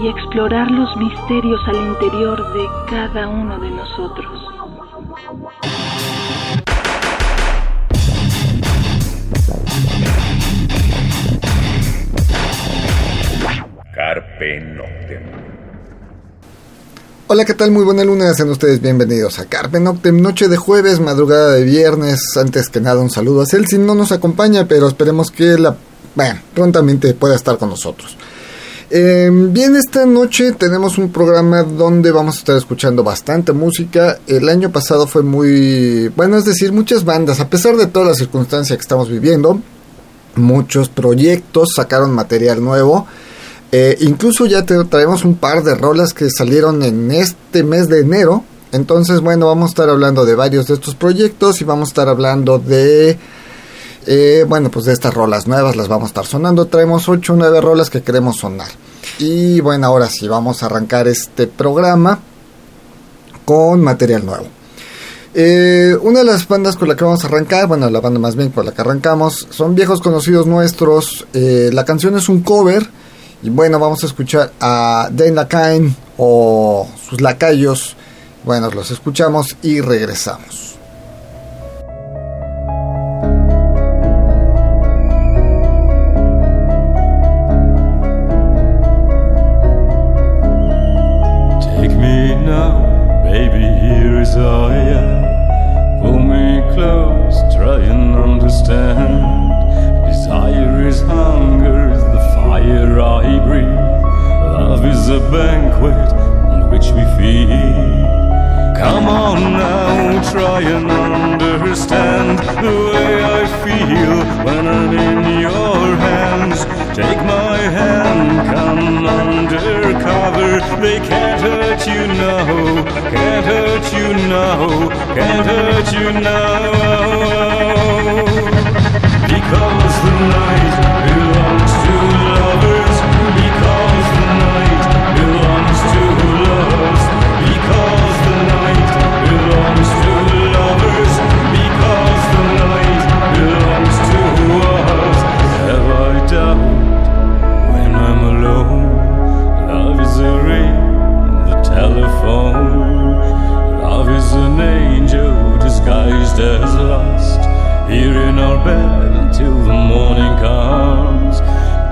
y explorar los misterios al interior de cada uno de nosotros. Carpe Noctem. Hola, ¿qué tal? Muy buena luna, sean ustedes bienvenidos a Carpe Noctem, noche de jueves, madrugada de viernes. Antes que nada, un saludo a Celsin, no nos acompaña, pero esperemos que la, bueno, prontamente pueda estar con nosotros. Eh, bien, esta noche tenemos un programa donde vamos a estar escuchando bastante música. El año pasado fue muy, bueno, es decir, muchas bandas, a pesar de todas las circunstancias que estamos viviendo, muchos proyectos sacaron material nuevo. Eh, incluso ya traemos un par de rolas que salieron en este mes de enero. Entonces, bueno, vamos a estar hablando de varios de estos proyectos y vamos a estar hablando de eh, bueno, pues de estas rolas nuevas las vamos a estar sonando. Traemos 8 o 9 rolas que queremos sonar. Y bueno, ahora sí, vamos a arrancar este programa con material nuevo. Eh, una de las bandas con la que vamos a arrancar, bueno, la banda más bien con la que arrancamos, son viejos conocidos nuestros. Eh, la canción es un cover. Y bueno, vamos a escuchar a Dane Lacaine o sus lacayos. Bueno, los escuchamos y regresamos. Haven't you know?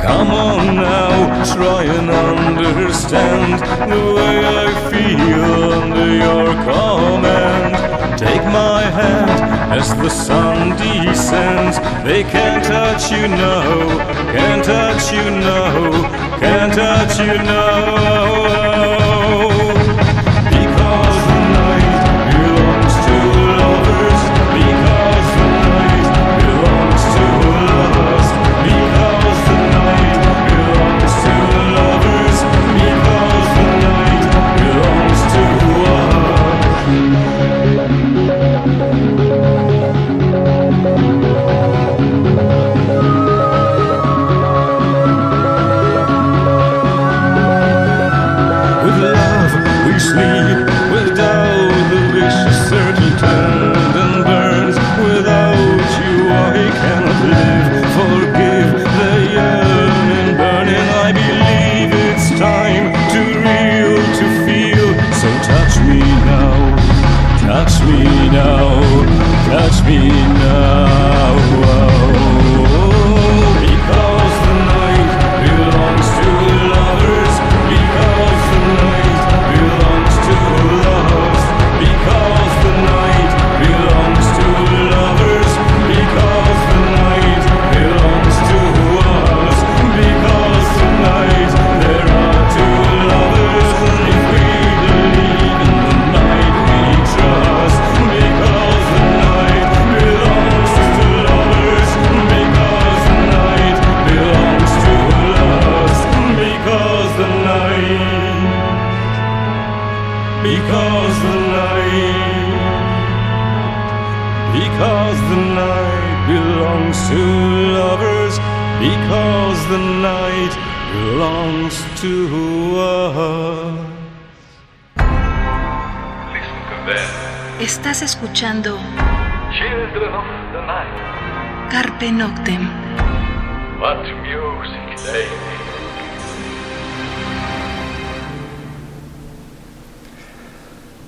Come on now, try and understand the way I feel under your command. Take my hand as the sun descends. They can't touch you now, can't touch you now, can't touch you now.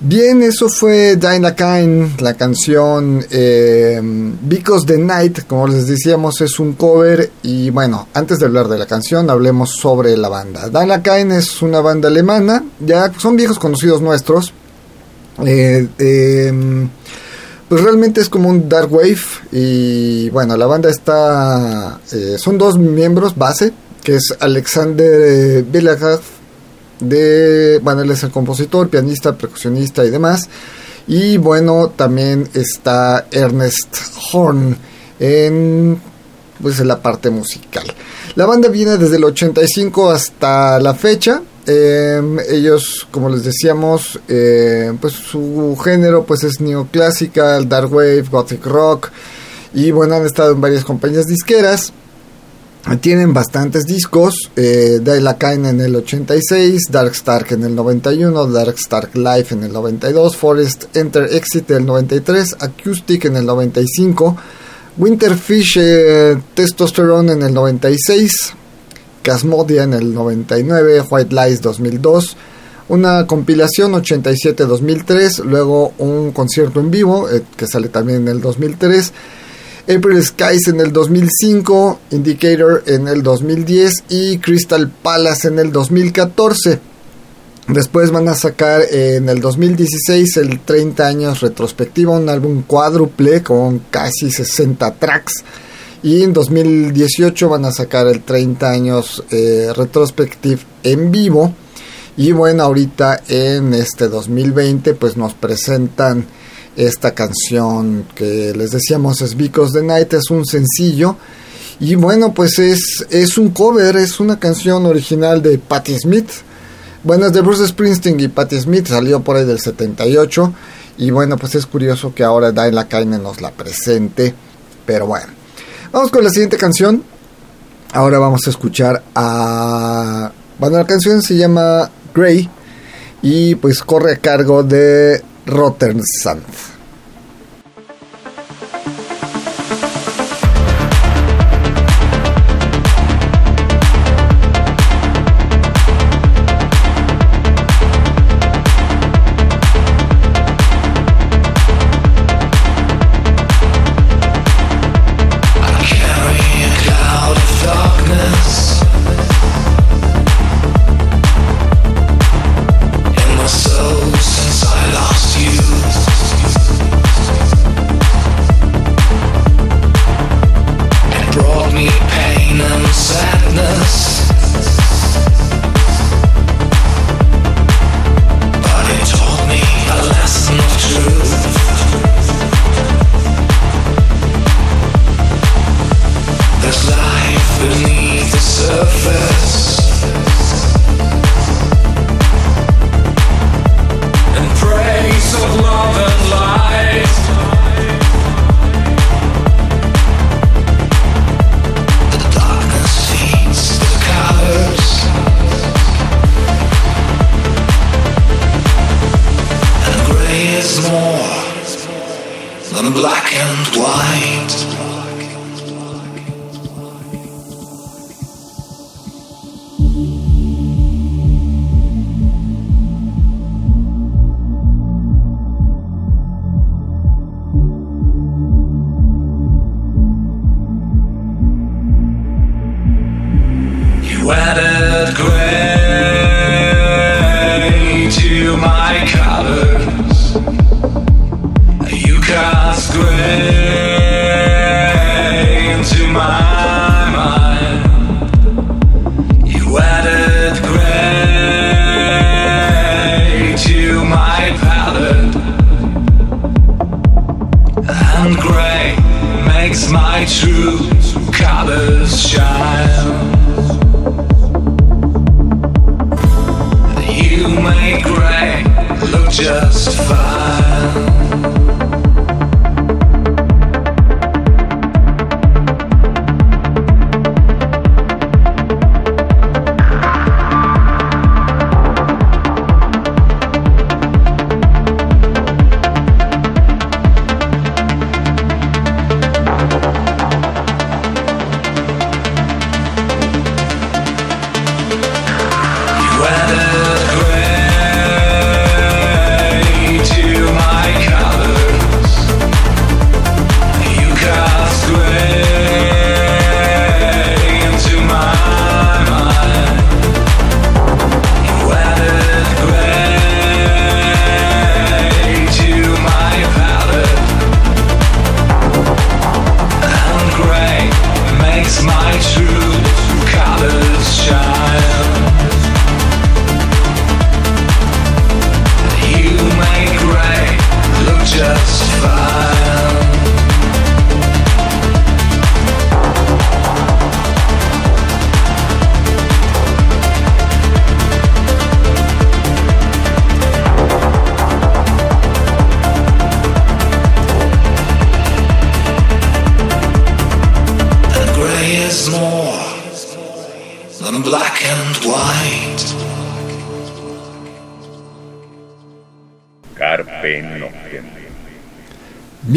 Bien, eso fue Dinah Kine, la canción eh, Because the Night, como les decíamos, es un cover. Y bueno, antes de hablar de la canción, hablemos sobre la banda. Dinah Kine es una banda alemana, ya son viejos conocidos nuestros. Eh, em, pues realmente es como un dark wave. Y bueno, la banda está. Eh, son dos miembros base, que es Alexander Belagaz de, bueno, él es el compositor, pianista, percusionista y demás. Y bueno, también está Ernest Horn en, pues, en la parte musical. La banda viene desde el 85 hasta la fecha. Em, ellos, como les decíamos, eh, pues su género pues es neoclásica, dark wave, gothic rock. Y bueno, han estado en varias compañías disqueras. Tienen bastantes discos, eh, Kine en el 86, Dark Stark en el 91, Dark Stark Live en el 92, Forest Enter Exit en el 93, Acoustic en el 95, Winterfish eh, Testosterone en el 96, Casmodia en el 99, White Lies 2002, una compilación 87-2003, luego un concierto en vivo eh, que sale también en el 2003, April Skies en el 2005, Indicator en el 2010 y Crystal Palace en el 2014. Después van a sacar en el 2016 el 30 años retrospectivo, un álbum cuádruple con casi 60 tracks. Y en 2018 van a sacar el 30 años eh, retrospective en vivo. Y bueno, ahorita en este 2020 pues nos presentan esta canción que les decíamos es Because the Night, es un sencillo. Y bueno, pues es, es un cover, es una canción original de Patti Smith. Bueno, es de Bruce Springsteen y Patti Smith, salió por ahí del 78. Y bueno, pues es curioso que ahora Dylan Kaine nos la presente. Pero bueno, vamos con la siguiente canción. Ahora vamos a escuchar a... Bueno, la canción se llama Grey y pues corre a cargo de Rotterdam.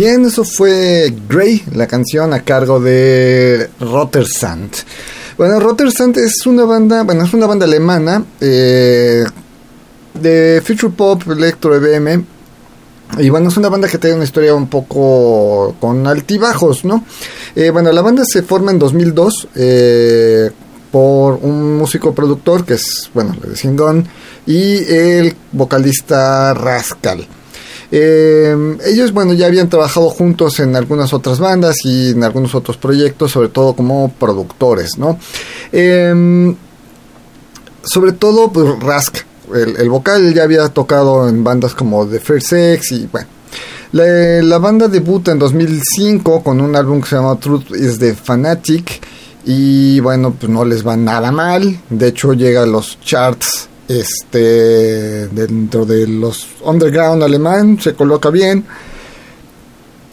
Bien, eso fue Grey, la canción a cargo de Rottersand. Bueno, Rottersand es una banda, bueno, es una banda alemana eh, de future pop, electro, EBM. Y bueno, es una banda que tiene una historia un poco con altibajos, ¿no? Eh, bueno, la banda se forma en 2002 eh, por un músico productor que es, bueno, le decían Gon, y el vocalista Rascal. Eh, ellos, bueno, ya habían trabajado juntos en algunas otras bandas y en algunos otros proyectos, sobre todo como productores, ¿no? Eh, sobre todo, pues Rask, el, vocal ya había tocado en bandas como The First Sex y bueno. La, la, banda debuta en 2005 con un álbum que se llama Truth is the Fanatic y bueno, pues no les va nada mal. De hecho, llega a los charts este dentro de los underground alemán, se coloca bien.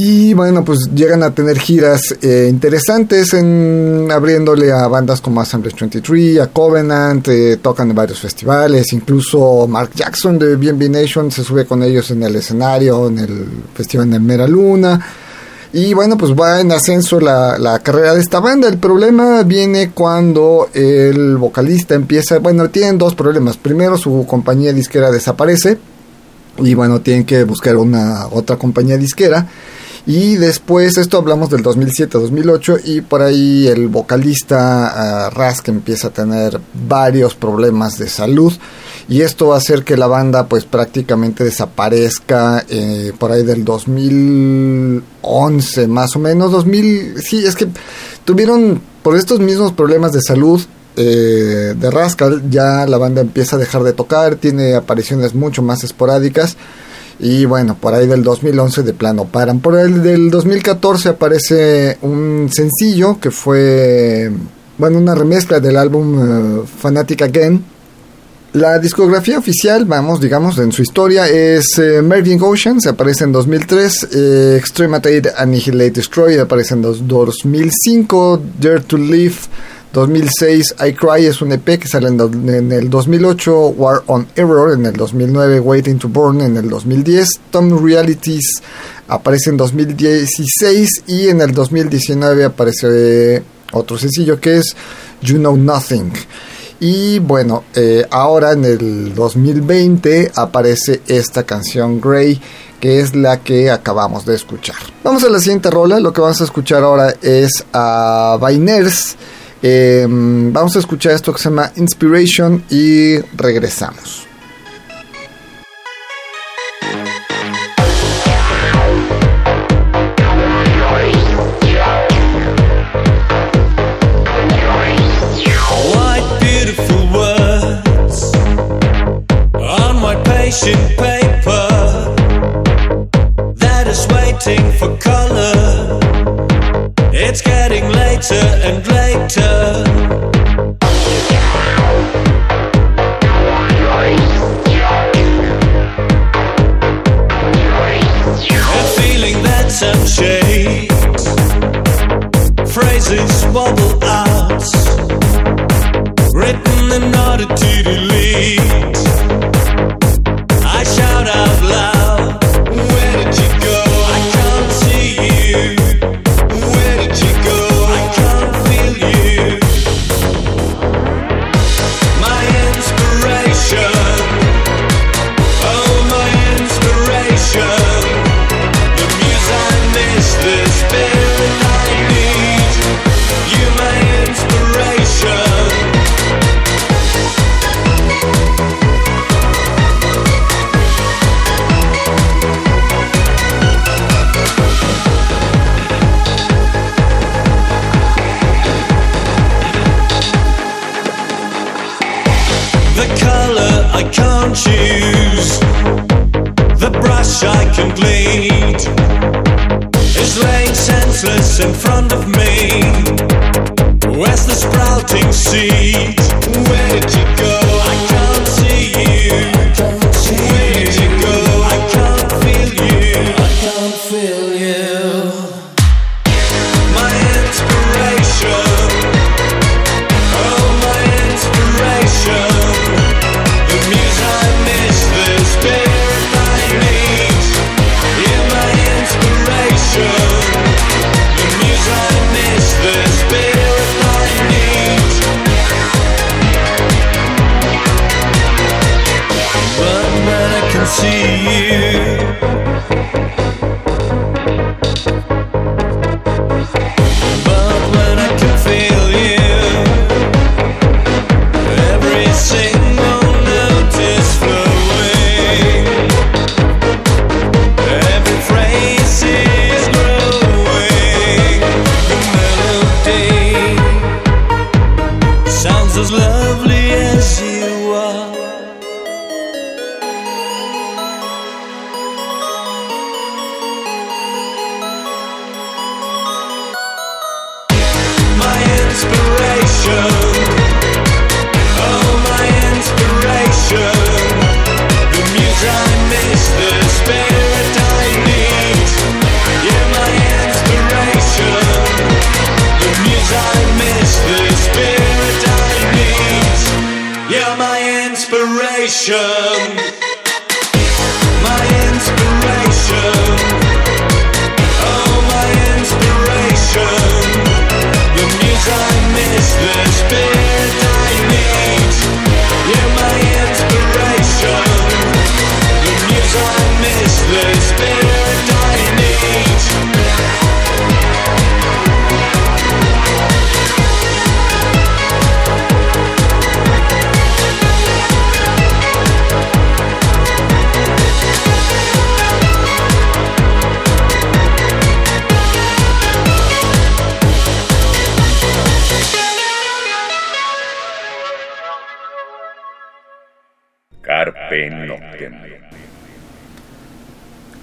Y bueno, pues llegan a tener giras eh, interesantes en abriéndole a bandas como Assemblage 23, a Covenant, eh, tocan en varios festivales, incluso Mark Jackson de BNB Nation se sube con ellos en el escenario, en el festival de Mera Luna. Y bueno, pues va en ascenso la, la, carrera de esta banda. El problema viene cuando el vocalista empieza, bueno, tienen dos problemas. Primero, su compañía disquera desaparece y bueno, tienen que buscar una otra compañía disquera. Y después, esto hablamos del 2007-2008, y por ahí el vocalista uh, Rask empieza a tener varios problemas de salud. Y esto va a hacer que la banda pues prácticamente desaparezca eh, por ahí del 2011 más o menos. 2000, sí, es que tuvieron por estos mismos problemas de salud eh, de Rascal, ya la banda empieza a dejar de tocar, tiene apariciones mucho más esporádicas. Y bueno, por ahí del 2011 de plano paran. Por el del 2014 aparece un sencillo que fue, bueno, una remezcla del álbum uh, Fanatic Again. La discografía oficial, vamos, digamos, en su historia es eh, Merging Oceans, aparece en 2003, eh, Extrematate Annihilate Destroy, aparece en 2005, Dare to Live 2006 I Cry es un EP que sale en, el 2008, War on Error en el 2009, Waiting to Burn en el 2010, Tom Realities aparece en 2016 y en el 2019 aparece otro sencillo que es You Know Nothing. Y bueno, eh, ahora en el 2020 aparece esta canción Grey que es la que acabamos de escuchar. Vamos a la siguiente rola, lo que vamos a escuchar ahora es a Bainers. Eh, vamos a escuchar esto que se llama Inspiration y regresamos.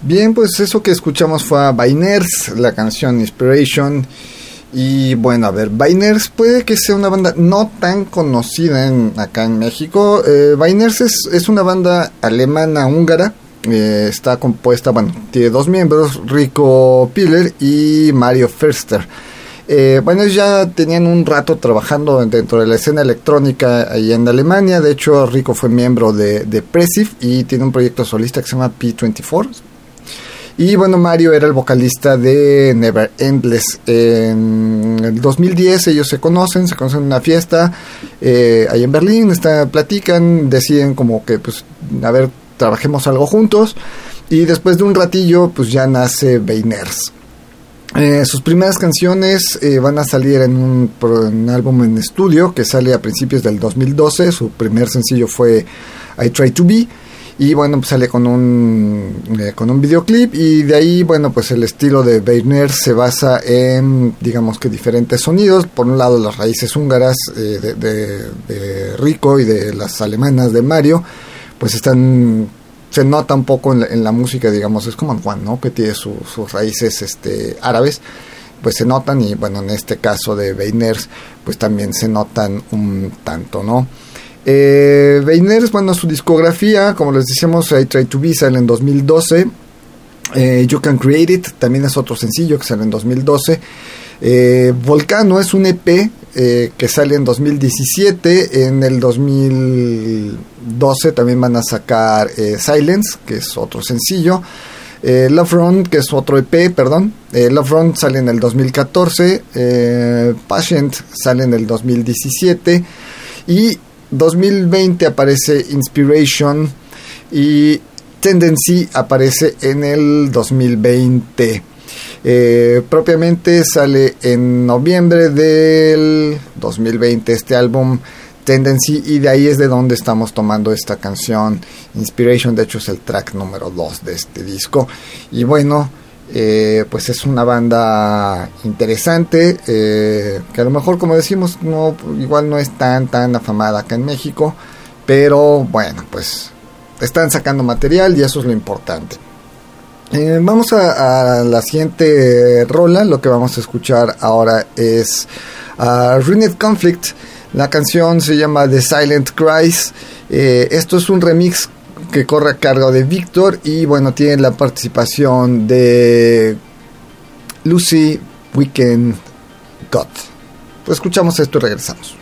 Bien, pues eso que escuchamos fue a Biners, la canción Inspiration. Y bueno, a ver, Biners puede que sea una banda no tan conocida en, acá en México. Eh, es, es una banda alemana-húngara. Eh, está compuesta, bueno, tiene dos miembros, Rico Piller y Mario Förster. Eh, bueno, ya tenían un rato trabajando dentro de la escena electrónica ahí en Alemania. De hecho, Rico fue miembro de, de Pressif y tiene un proyecto solista que se llama P24. Y bueno, Mario era el vocalista de Never Endless. En el 2010 ellos se conocen, se conocen en una fiesta eh, ahí en Berlín, está, platican, deciden como que, pues, a ver, trabajemos algo juntos. Y después de un ratillo, pues ya nace Beiners. Eh, sus primeras canciones eh, van a salir en un, álbum en estudio que sale a principios del 2012. Su primer sencillo fue I Try to Be. Y bueno, pues sale con un, eh, con un videoclip. Y de ahí, bueno, pues el estilo de Weiner se basa en, digamos que diferentes sonidos. Por un lado, las raíces húngaras eh, de, de, de Rico y de las alemanas de Mario, pues están se nota un poco en la, en la, música, digamos, es como Juan, ¿no? Que tiene su, sus raíces este, árabes, pues se notan y bueno, en este caso de Weiners, pues también se notan un tanto, ¿no? Eh, bueno, su discografía, como les decíamos, I Try to Be sale en 2012, eh, You Can Create It también es otro sencillo que sale en 2012. Eh, Volcano es un EP eh, que sale en 2017. En el 2012 también van a sacar eh, Silence, que es otro sencillo. Eh, Love Run, que es otro EP, perdón. Love Run sale en el 2014. Patient sale en el 2017. Y 2020 aparece Inspiration. Y Tendency aparece en el 2020. Eh, propiamente sale en noviembre del 2020 este álbum Tendency y de ahí es de donde estamos tomando esta canción Inspiration, de hecho es el track número 2 de este disco. Y bueno, eh, pues es una banda interesante eh, que a lo mejor como decimos no igual no es tan tan afamada acá en México pero bueno pues están sacando material y eso es lo importante eh, vamos a, la siguiente rola. Lo que vamos a escuchar ahora es uh, Conflict. La canción se llama The Silent Cries. Eh, esto es un remix que corre a cargo de Victor y bueno, tiene la participación de Lucy Weekend God. Pues escuchamos esto y regresamos.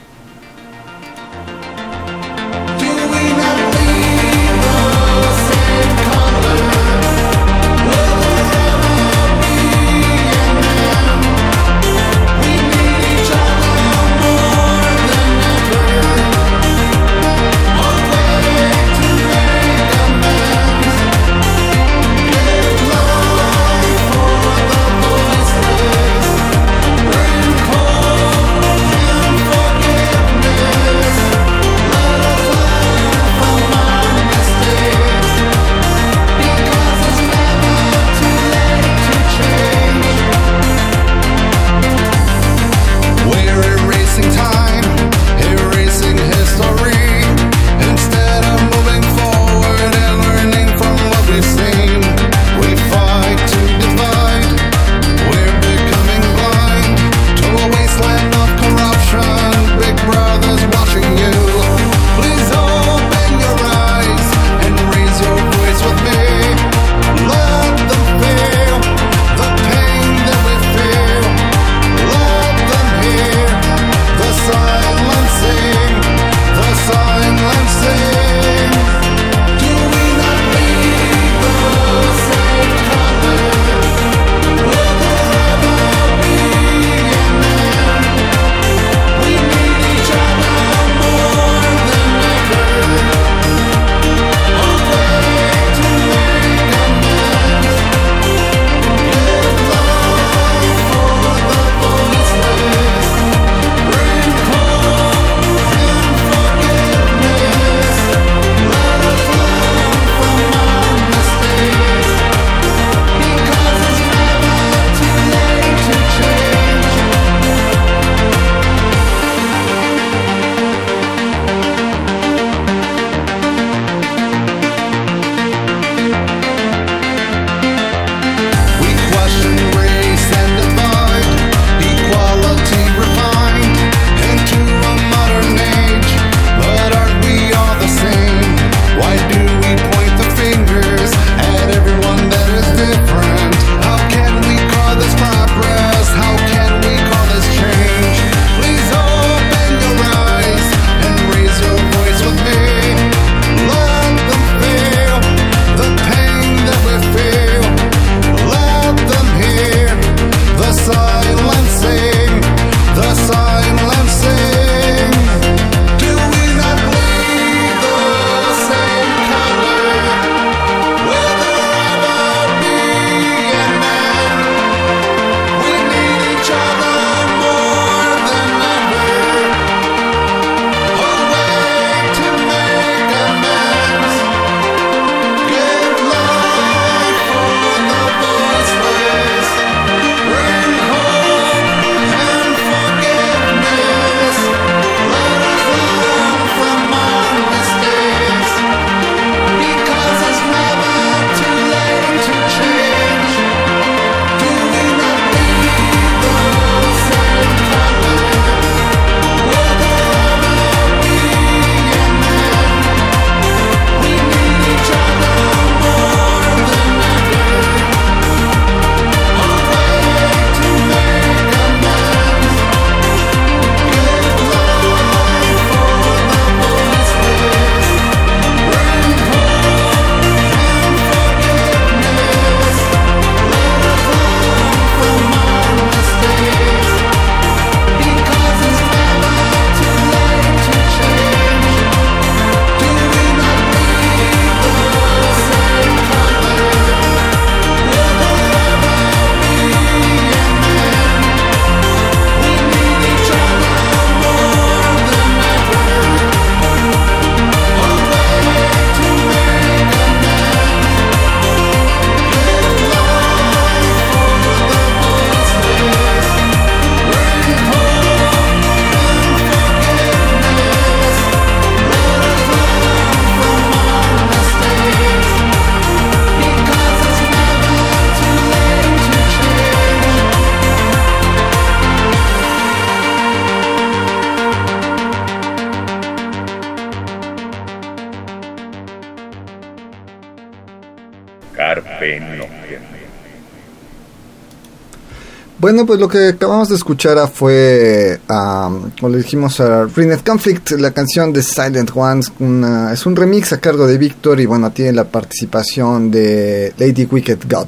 Bueno, pues lo que acabamos de escuchar fue, um, como le dijimos a Ringed Conflict, la canción de Silent Ones. Una, es un remix a cargo de Victor y bueno, tiene la participación de Lady Wicked God.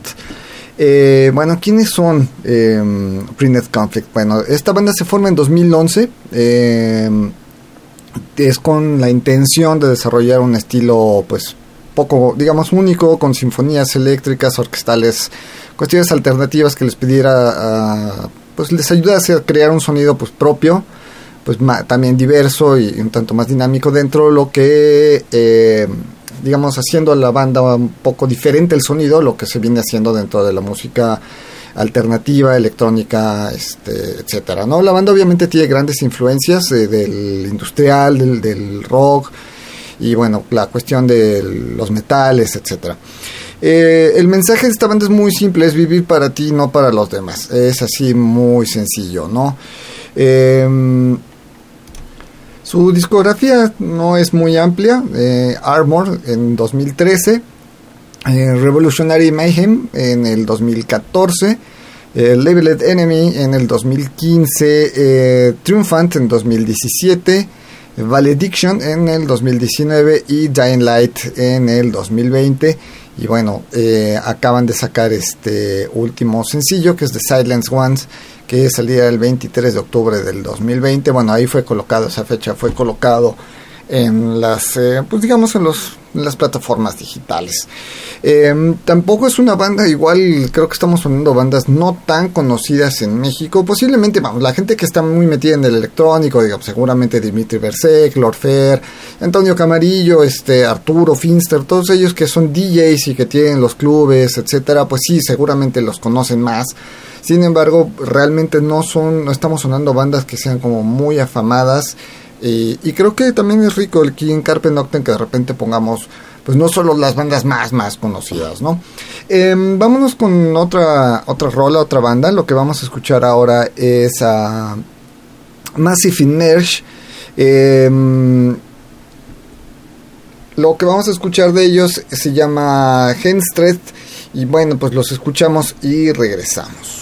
Eh, bueno, ¿quiénes son eh, Conflict? Bueno, esta banda se forma en 2011. Eh, es con la intención de desarrollar un estilo, pues, poco, digamos, único, con sinfonías eléctricas, orquestales, cuestiones alternativas que les pidiera, pues, les ayudase a crear un sonido, pues, propio, pues, también diverso y un tanto más dinámico dentro de lo que eh, digamos, haciendo a la banda un poco diferente el sonido, lo que se viene haciendo dentro de la música alternativa, electrónica, este, etcétera, ¿no? La banda obviamente tiene grandes influencias eh, del industrial, del, del, rock y bueno, la cuestión de los metales, etcétera. Eh, el mensaje de esta banda es muy simple, es vivir para ti, no para los demás. Es así muy sencillo, ¿no? Eh, su discografía no es muy amplia. Eh, Armor en 2013, eh, Revolutionary Mayhem en el 2014, eh, Labeled Enemy en el 2015, Triumphant en 2017, Valediction en el 2019 y Dying Light en el 2020. Y bueno, acaban de sacar este último sencillo que es The Silence Ones que salía el 23 de octubre del 2020. Bueno, ahí fue colocado, esa fecha fue colocado en las, eh, pues digamos, en, los, las plataformas digitales. Em, tampoco es una banda, igual creo que estamos poniendo bandas no tan conocidas en México. Posiblemente, vamos, la gente que está muy metida en el electrónico, digamos, seguramente Dimitri Versek, Lord Fair, Antonio Camarillo, este, Arturo Finster, todos ellos que son DJs y que tienen los clubes, etcétera, pues sí, seguramente los conocen más. Sin embargo, realmente no son, no estamos sonando bandas que sean como muy afamadas. Y creo que también es rico aquí en Carpe Noctem que de repente pongamos pues no solo las bandas más más conocidas, ¿no? Em, vámonos con otra otra rola, otra banda. Lo que vamos a escuchar ahora es a Massive Inertia. Em, lo que vamos a escuchar de ellos se llama Henstred y bueno, pues los escuchamos y regresamos.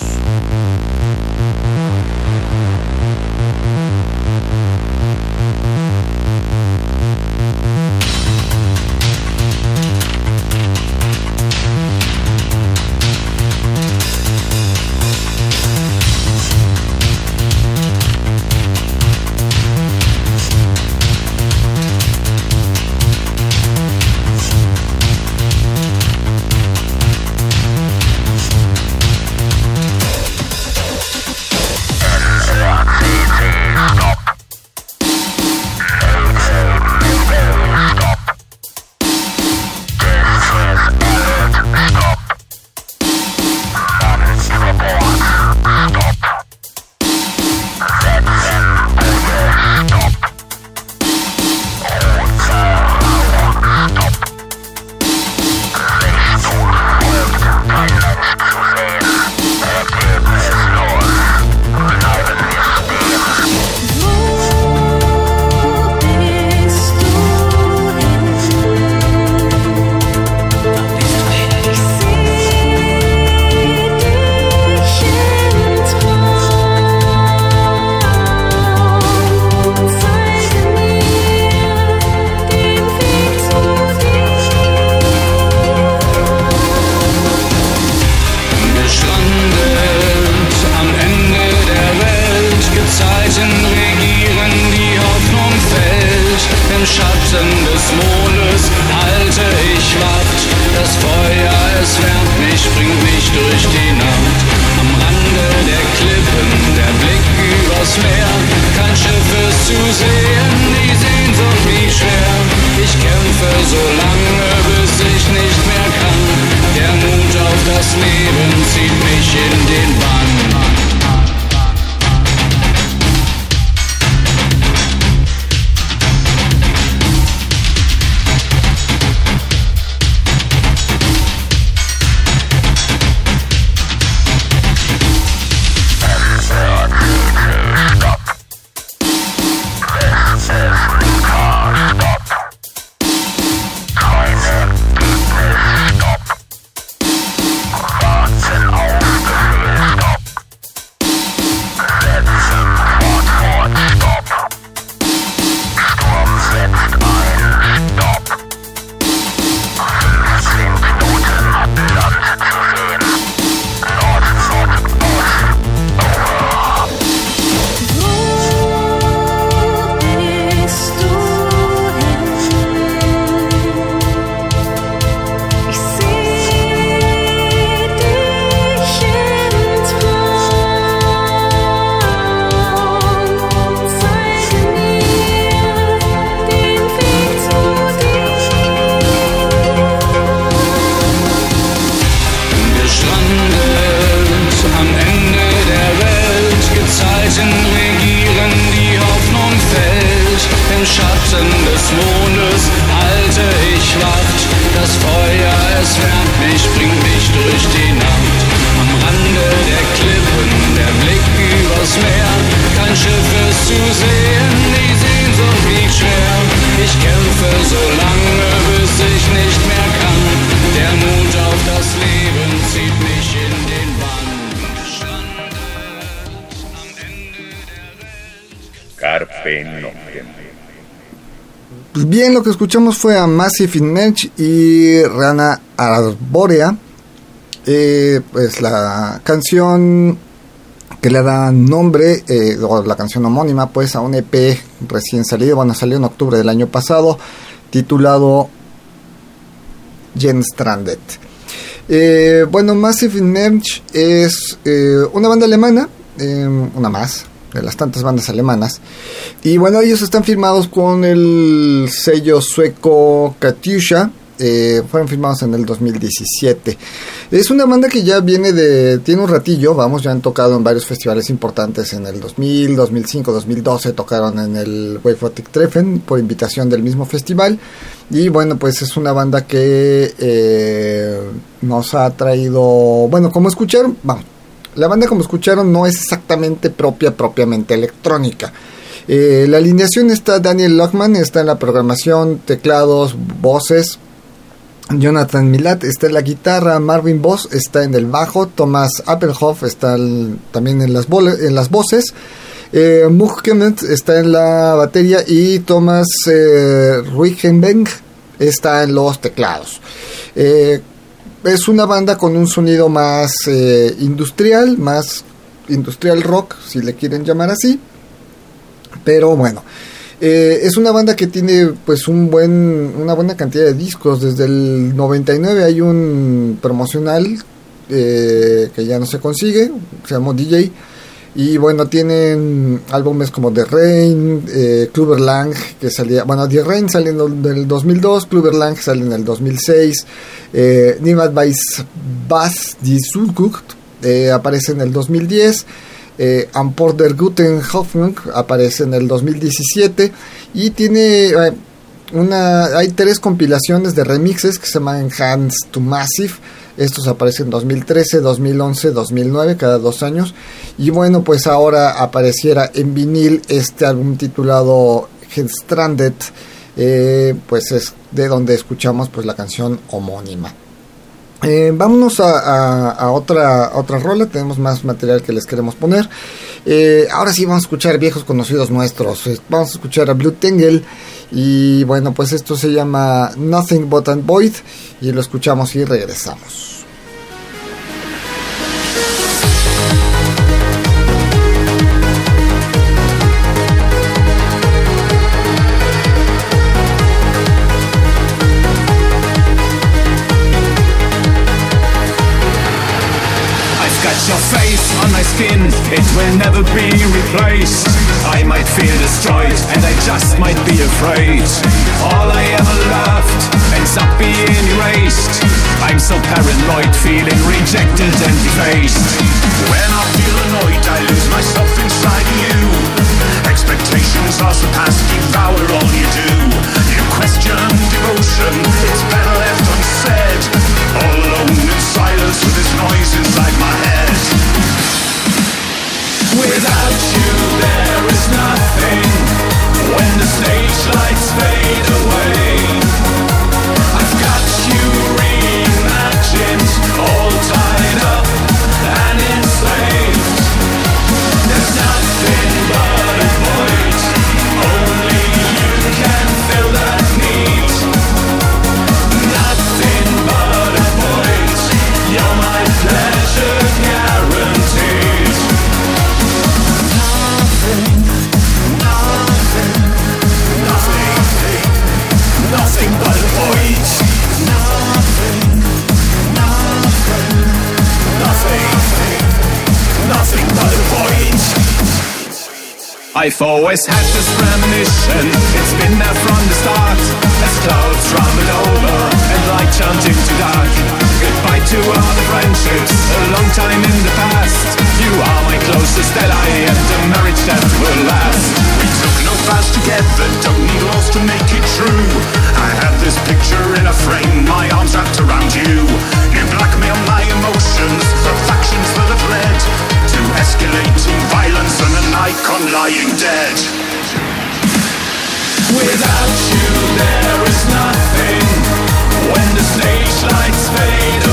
Lo que escuchamos fue a Massive Merch y Rana Arborea. Eh, pues la canción que le da nombre, eh, o la canción homónima, pues a un EP recién salido, bueno, salió en octubre del año pasado, titulado Jen Stranded. Eh, bueno, Massive Merch es eh, una banda alemana, una más de las tantas bandas alemanas. Y bueno, ellos están firmados con el sello sueco Katyusha. eh, fueron firmados en el 2017. Es una banda que ya viene de. Tiene un ratillo, vamos, ya han tocado en varios festivales importantes en el 2000, 2005, 2012. Tocaron en el Wayfotic Treffen por invitación del mismo festival. Y bueno, pues es una banda que eh, nos ha traído. Bueno, como escucharon, vamos. La banda, como escucharon, no es exactamente propia, propiamente electrónica. Eh, la alineación está Daniel Lockman, está en la programación, teclados, voces. Jonathan Milat está en la guitarra, Marvin Voss está en el bajo, Thomas Appelhoff está también en las, en las voces, eh, Kemet está en la batería y Thomas eh, está en los teclados. Eh, es una banda con un sonido más eh, industrial, más industrial rock, si le quieren llamar así. Pero bueno, eh, es una banda que tiene pues un buen, una buena cantidad de discos. Desde el 99 hay un promocional eh, que ya no se consigue, se llamó DJ. Y bueno, tienen álbumes como The Rain, eh, Clubber Lang, que salía, bueno, The Rain salió en el 2002, Clubber Lang sale en el 2006, eh, Niemand weiß was die Zukunft eh, aparece en el 2010, eh, Am Port der Guten Hoffnung aparece en el 2017 y tiene eh, una, hay tres compilaciones de remixes que se llaman Hands to Massive. Estos aparecen en 2013, 2011, 2009, cada dos años. Y bueno, pues ahora apareciera en vinil este álbum titulado Stranded, eh, pues es de donde escuchamos pues la canción homónima. Eh, vámonos a otra, a otra rola, tenemos más material que les queremos poner. Eh, ahora sí vamos a escuchar viejos conocidos nuestros. Eh, Vamos a escuchar a Blue Tangle. Y bueno, pues esto se llama Nothing But and Void. Y lo escuchamos y regresamos. It will never be replaced. I might feel destroyed, and I just might be afraid. All I ever loved ends up being erased. I'm so paranoid, feeling rejected and defaced. When I feel annoyed, I lose myself inside of you. Expectations are surpassed, devour all you do. You question devotion, it's better left unsaid. All alone in silence with this noise inside my head. When the stage lights fade away, I've always had this premonition, it's been there from the start. As clouds rumble over and light turned into dark. Goodbye to all the friendships, a long time in the past. You are my closest ally and a marriage that will last. We took no vows together, don't need laws to make it true. I have this picture in a frame, my arms wrapped around you. You blackmail my emotions, the factions that have led to escalating icon lying dead. Without you, there is nothing. When the stage lights fade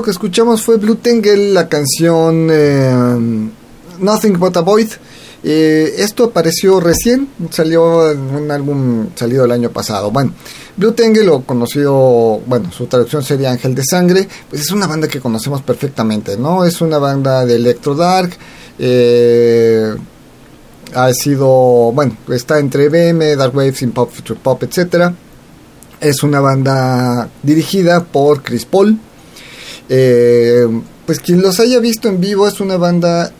lo que escuchamos fue Blue Tangle, la canción eh, Nothing But a Void. Eh, esto apareció recién, salió en un álbum salido el año pasado. Bueno, Blue Tangle, lo conocido, bueno, su traducción sería Ángel de Sangre, pues es una banda que conocemos perfectamente, ¿no? Es una banda de electro dark, eh, ha sido, bueno, está entre BM, Dark Wave, Synth Pop, Future Pop, etcétera. Es una banda dirigida por Chris Paul. Eh, pues quien los haya visto en vivo es una banda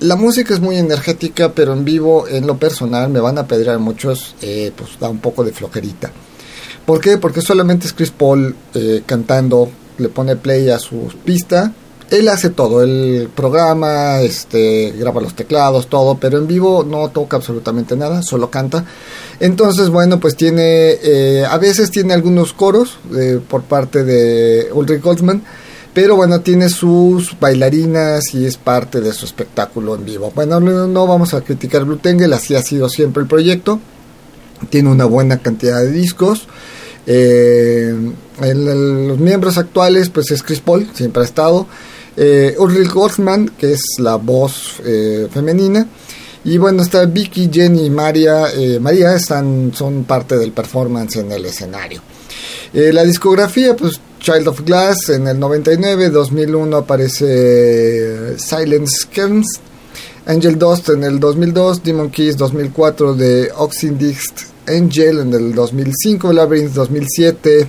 la música es muy energética, pero en vivo, en lo personal, me van a pedir a muchos, eh, pues da un poco de flojerita. ¿Por qué? Porque solamente es Chris Paul eh, cantando, le pone play a su pista. Él hace todo, el programa, este, graba los teclados, todo, pero en vivo no toca absolutamente nada, solo canta. Entonces, bueno, pues tiene, eh, a veces tiene algunos coros por parte de Ulrich Goldman pero bueno, tiene sus bailarinas y es parte de su espectáculo en vivo. Bueno, no, vamos a criticar Blue Tangle, así ha sido siempre el proyecto. Tiene una buena cantidad de discos. Eh, los miembros actuales, pues es Chris Paul, siempre ha estado. Eh, Ulrich Goldman, que es la voz eh, femenina. Y bueno, está Vicky, Jenny y María. Eh, María están, son parte del performance en el escenario. la discografía, pues Child of Glass en el 99, 2001 aparece Silence Kerns, Angel Dust en el 2002, Demon Keys 2004 de Oxydist Angel en el 2005, Labyrinth 2007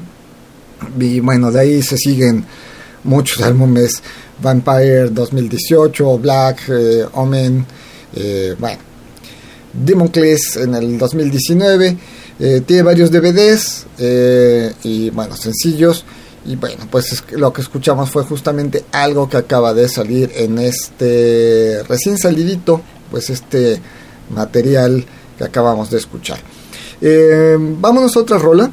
y bueno, de ahí se siguen muchos álbumes, Vampire 2018, Black, eh, Omen, eh, bueno, Demon Keys en el 2019, eh, tiene varios DVDs y bueno, sencillos. Y bueno, pues lo que escuchamos fue justamente algo que acaba de salir en este recién salidito, pues este material que acabamos de escuchar. Eh, vámonos a otra rola.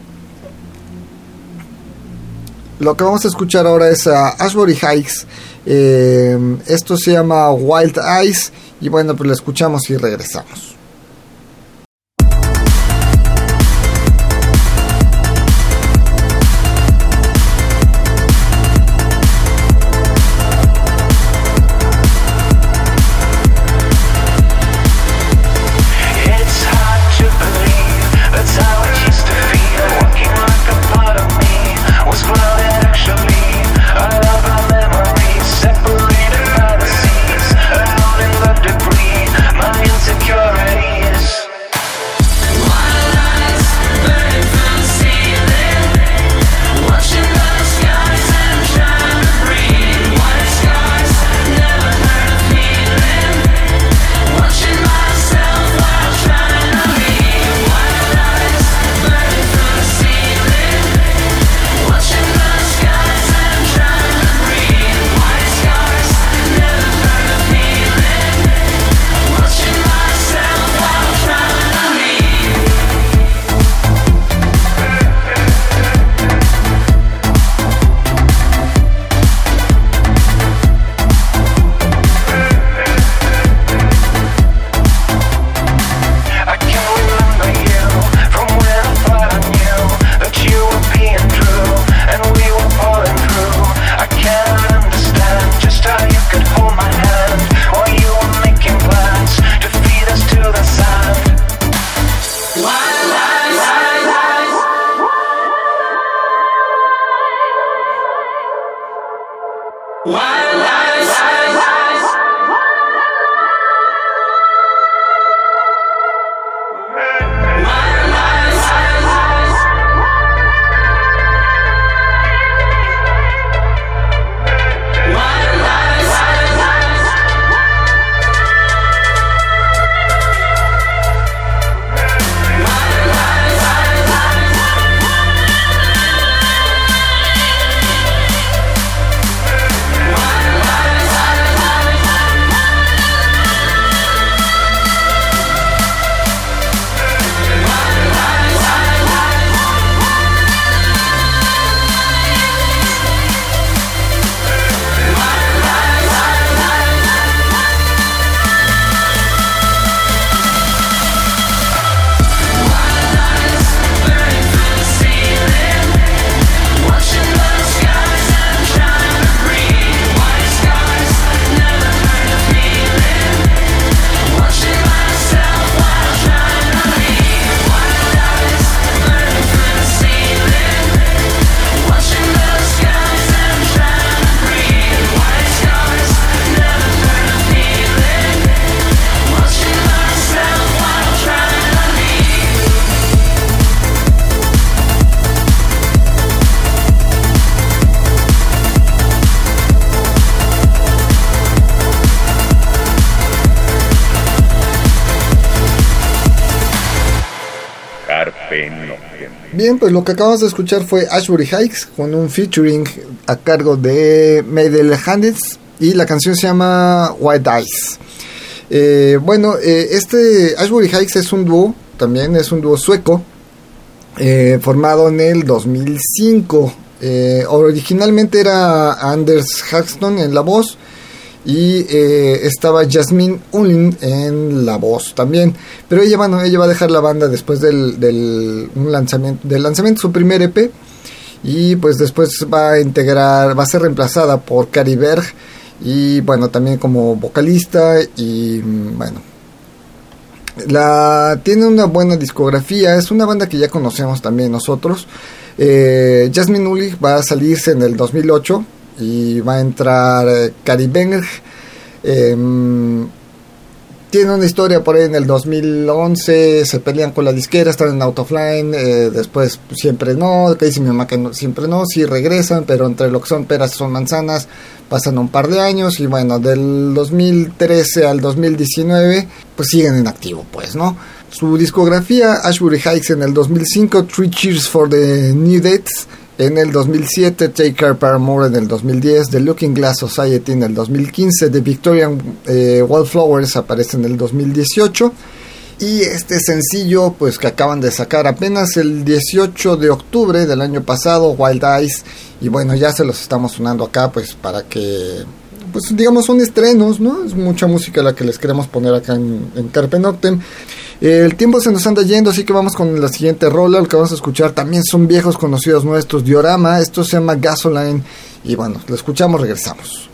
Lo que vamos a escuchar ahora es a Ashbury Heights. Eh, esto se llama Wild Eyes. Y bueno, pues lo escuchamos y regresamos. Pues lo que acabamos de escuchar fue Ashbury Hikes con un featuring a cargo de Maydel Handits y la canción se llama White Eyes. Eh, bueno, eh, este Ashbury Hikes es un dúo, también es un dúo sueco, eh, formado en el 2005. originalmente era Anders Hagston en la voz y estaba Jasmine Unlin en la voz también. Pero ella, bueno, ella va a dejar la banda después del, del, lanzamiento, del lanzamiento su primer EP y pues después va a integrar, va a ser reemplazada por Cari Berg. Y bueno, también como vocalista y bueno, la tiene una buena discografía, es una banda que ya conocemos también nosotros. Eh, Jasmine Ulich va a salirse en el 2008 y va a entrar eh, Cari Berg. Em, tiene una historia por ahí en el 2011, se pelean con la disquera, están en Out of Line, eh, después siempre no, que dice mi mamá que siempre no, sí regresan, pero entre lo que son peras son manzanas, pasan un par de años y bueno, del 2013 al 2019 pues siguen en activo pues, ¿no? Su discografía, Ashbury Heights en el 2005, Three Cheers for the New Dates, en el 2007, Take Care Paramore en el 2010, The Looking Glass Society en el 2015, The Victorian eh, Wildflowers aparece en el 2018 y este sencillo pues que acaban de sacar apenas el 18 de octubre del año pasado, Wild Eyes y bueno ya se los estamos sonando acá pues para que pues digamos son estrenos, ¿no? Es mucha música la que les queremos poner acá en, en Carpe Noctem. El tiempo se nos anda yendo, así que vamos con la siguiente rola. Lo que vamos a escuchar también son viejos conocidos nuestros, Diorama. Esto se llama Gasoline. Y bueno, lo escuchamos, regresamos.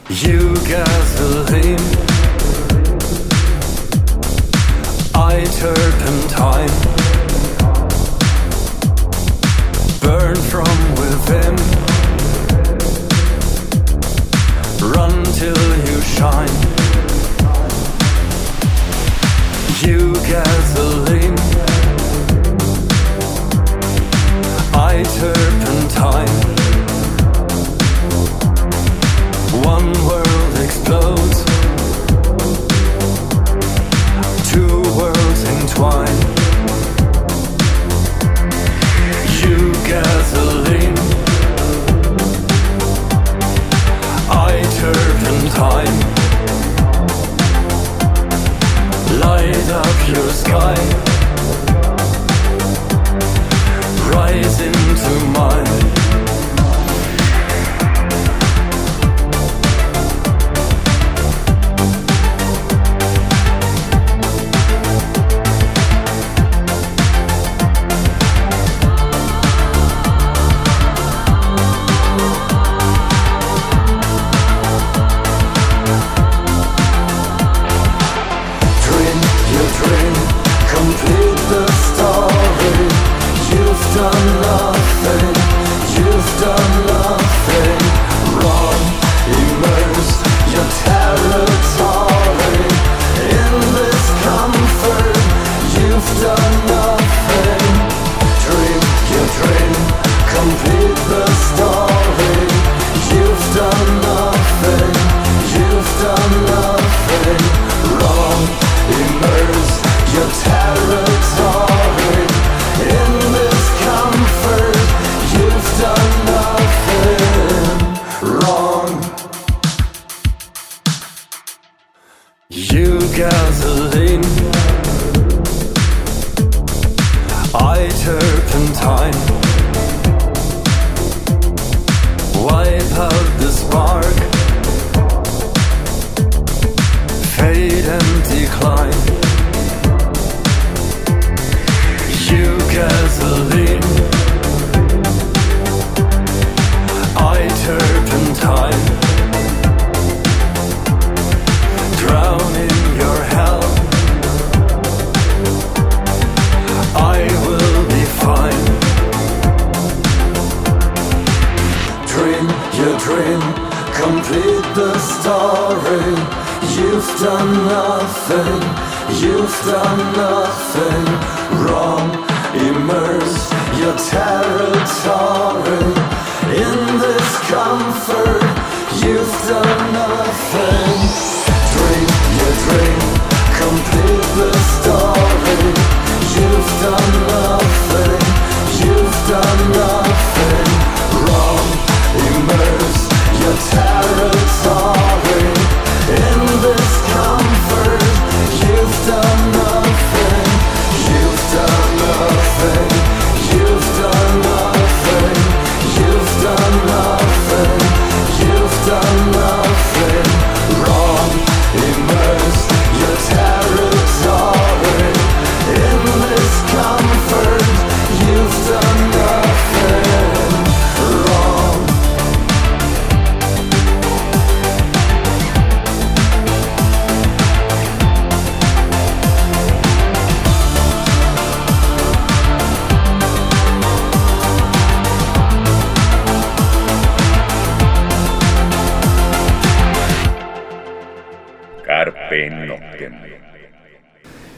girls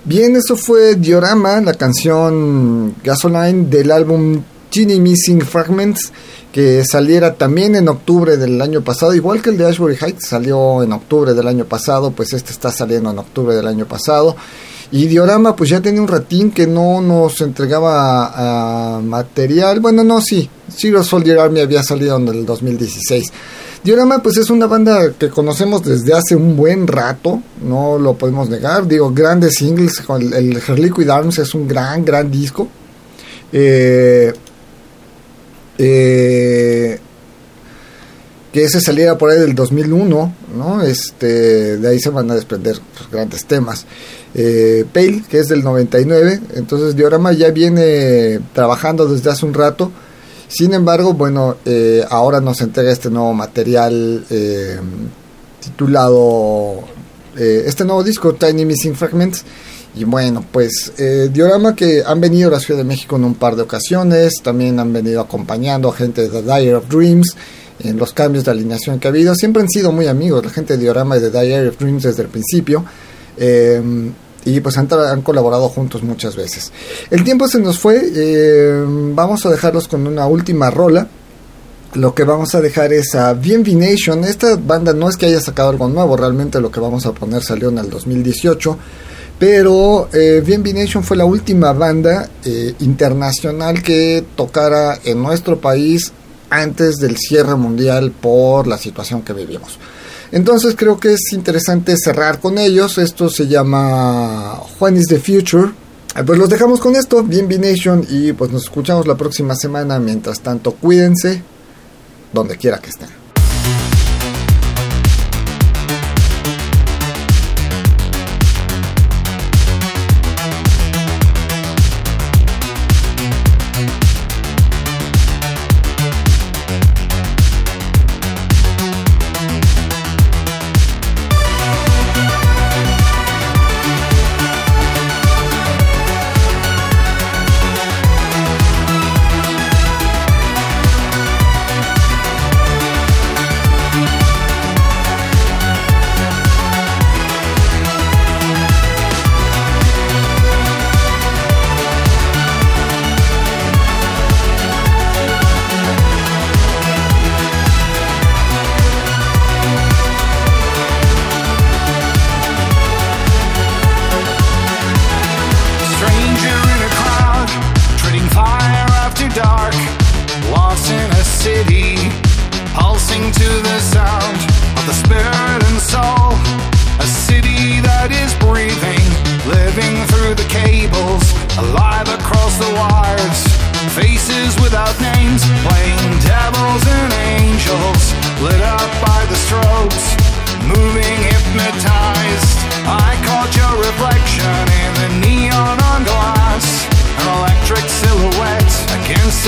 Bien, eso fue Diorama, la canción Gasoline del álbum Teeny Missing Fragments, que saliera también en octubre del año pasado, igual que el de Ashbury Heights salió en octubre del año pasado, pues este está saliendo en octubre del año pasado. Y Diorama pues ya tenía un ratín que no nos entregaba material. Bueno, no, sí. Zero Soldier Army había salido en el 2016. Diorama pues es una banda que conocemos desde hace un buen rato, no lo podemos negar. Digo, grandes singles, el, el Liquid Arms es un gran, gran disco. Eh, eh, que ese saliera por ahí del 2001, ¿no? Este, de ahí se van a desprender pues, grandes temas. Eh, Pale, que es del 99, entonces Diorama ya viene trabajando desde hace un rato. Sin embargo, bueno, eh, ahora nos entrega este nuevo material eh, titulado, este nuevo disco, Tiny Missing Fragments. Y bueno, pues Diorama que han venido a la Ciudad de México en un par de ocasiones, también han venido acompañando a gente de The of Dreams en los cambios de alineación que ha habido. Siempre han sido muy amigos, la gente de Diorama y de Diary of Dreams desde el principio. Y pues han, colaborado juntos muchas veces. El tiempo se nos fue, eh, vamos a dejarlos con una última rola. Lo que vamos a dejar es a BNB Nation. Esta banda no es que haya sacado algo nuevo, realmente lo que vamos a poner salió en el 2018. Pero eh, Nation fue la última banda eh, internacional que tocara en nuestro país antes del cierre mundial por la situación que vivimos. Entonces creo que es interesante cerrar con ellos. Esto se llama Juan is the Future. Eh, pues los dejamos con esto, bien Nation, y pues nos escuchamos la próxima semana. Mientras tanto, cuídense donde quiera que estén.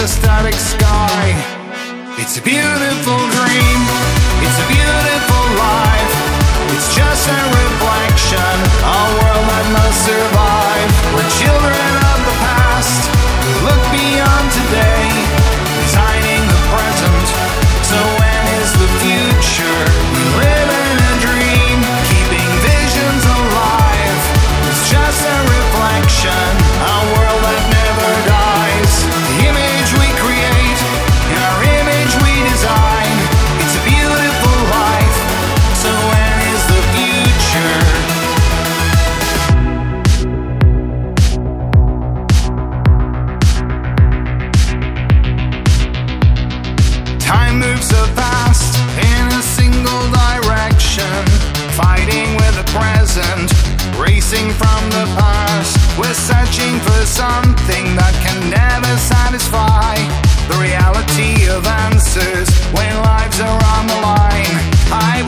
a static sky. It's a beautiful dream. It's a beautiful life. It's just a reflection. A world that must survive. We're children something that can never satisfy the reality of answers when lives are on the line. I.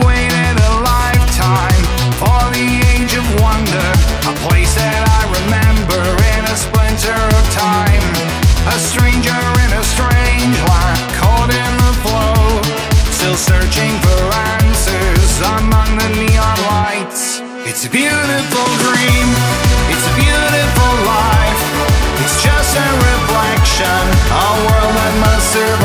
Our world that must survive